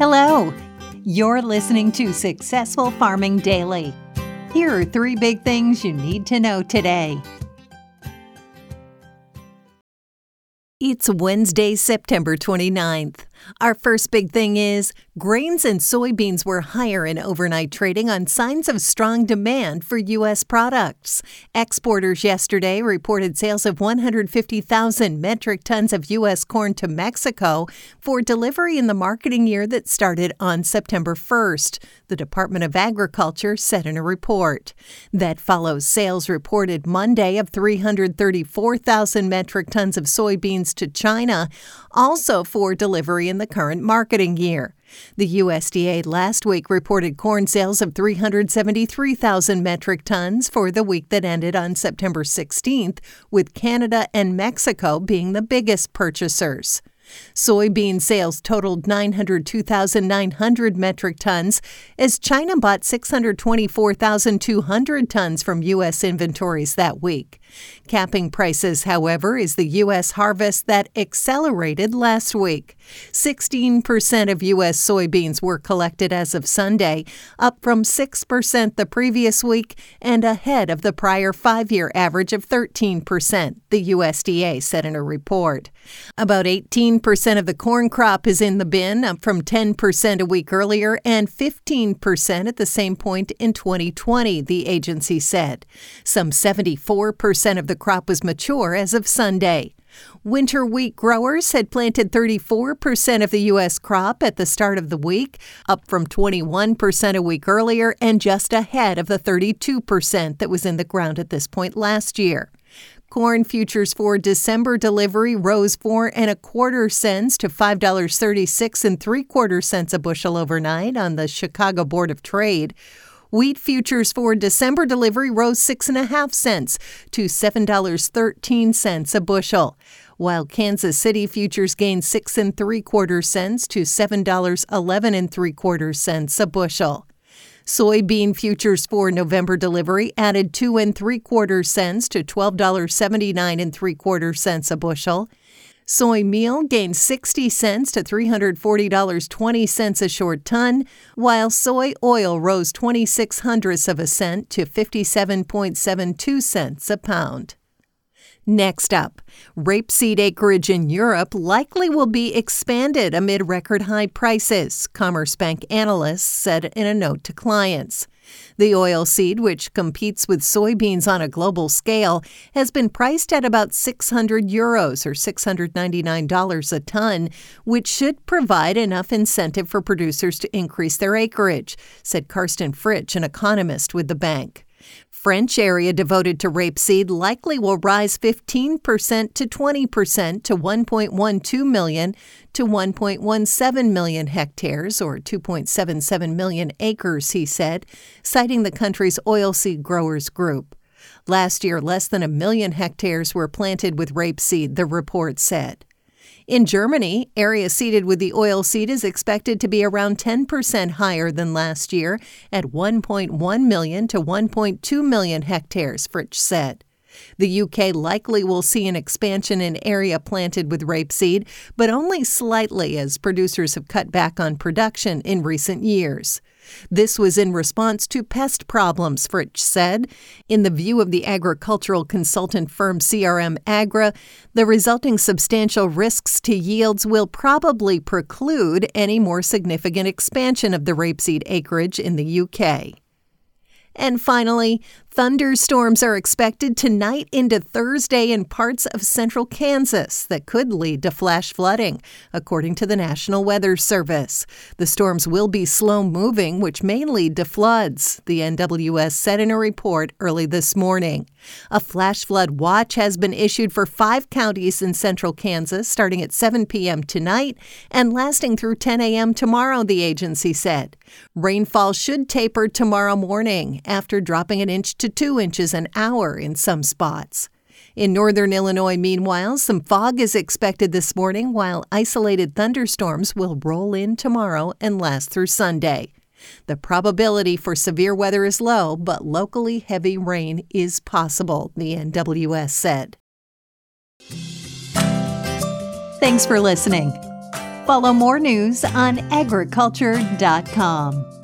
Hello. You're listening to Successful Farming Daily. Here are three big things you need to know today. It's Wednesday, September 29th. Our first big thing is grains and soybeans were higher in overnight trading on signs of strong demand for U.S. products. Exporters yesterday reported sales of 150,000 metric tons of U.S. corn to Mexico for delivery in the marketing year that started on September 1st, the Department of Agriculture said in a report. That follows sales reported Monday of 334,000 metric tons of soybeans to China, also for delivery in the current marketing year. The USDA last week reported corn sales of 373,000 metric tons for the week that ended on September 16th, with Canada and Mexico being the biggest purchasers. Soybean sales totaled 902,900 metric tons as China bought 624,200 tons from U.S. inventories that week. Capping prices, however, is the U.S. harvest that accelerated last week. 16% of U.S. soybeans were collected as of Sunday, up from 6% the previous week and ahead of the prior five year average of 13%, the USDA said in a report. About 18% of the corn crop is in the bin, up from 10% a week earlier and 15% at the same point in 2020, the agency said. Some 74% percent of the crop was mature as of Sunday. Winter wheat growers had planted 34% of the U.S. crop at the start of the week, up from 21% a week earlier and just ahead of the 32% that was in the ground at this point last year. Corn futures for December delivery rose four and a quarter cents to five dollars thirty six and three quarter cents a bushel overnight on the Chicago Board of Trade. Wheat futures for December delivery rose 6.5 cents to $7.13 a bushel, while Kansas City futures gained 6 and 3 quarter cents to $7.11 and 3 quarter cents a bushel. Soybean futures for November delivery added 2 and 3 quarter cents to $12.79 and 3 quarter cents a bushel. Soy meal gained 60 cents to $340.20 a short ton, while soy oil rose 26 hundredths of a cent to 57.72 cents a pound. Next up, rapeseed acreage in Europe likely will be expanded amid record high prices, Commerzbank analysts said in a note to clients. The oilseed, which competes with soybeans on a global scale, has been priced at about 600 euros or $699 a ton, which should provide enough incentive for producers to increase their acreage, said Carsten Fritsch, an economist with the bank. French area devoted to rapeseed likely will rise 15% to 20% to 1.12 million to 1.17 million hectares or 2.77 million acres, he said, citing the country's oilseed growers group. Last year, less than a million hectares were planted with rapeseed, the report said. In Germany, area seeded with the oil seed is expected to be around 10% higher than last year at 1.1 million to 1.2 million hectares, Fritsch said. The UK likely will see an expansion in area planted with rapeseed, but only slightly as producers have cut back on production in recent years. This was in response to pest problems, Fritsch said. In the view of the agricultural consultant firm CRM Agra, the resulting substantial risks to yields will probably preclude any more significant expansion of the rapeseed acreage in the UK. And finally, Thunderstorms are expected tonight into Thursday in parts of central Kansas that could lead to flash flooding, according to the National Weather Service. The storms will be slow moving, which may lead to floods, the NWS said in a report early this morning. A flash flood watch has been issued for five counties in central Kansas starting at 7 p.m. tonight and lasting through 10 a.m. tomorrow, the agency said. Rainfall should taper tomorrow morning after dropping an inch to 2 inches an hour in some spots. In northern Illinois, meanwhile, some fog is expected this morning, while isolated thunderstorms will roll in tomorrow and last through Sunday. The probability for severe weather is low, but locally heavy rain is possible, the NWS said. Thanks for listening. Follow more news on agriculture.com.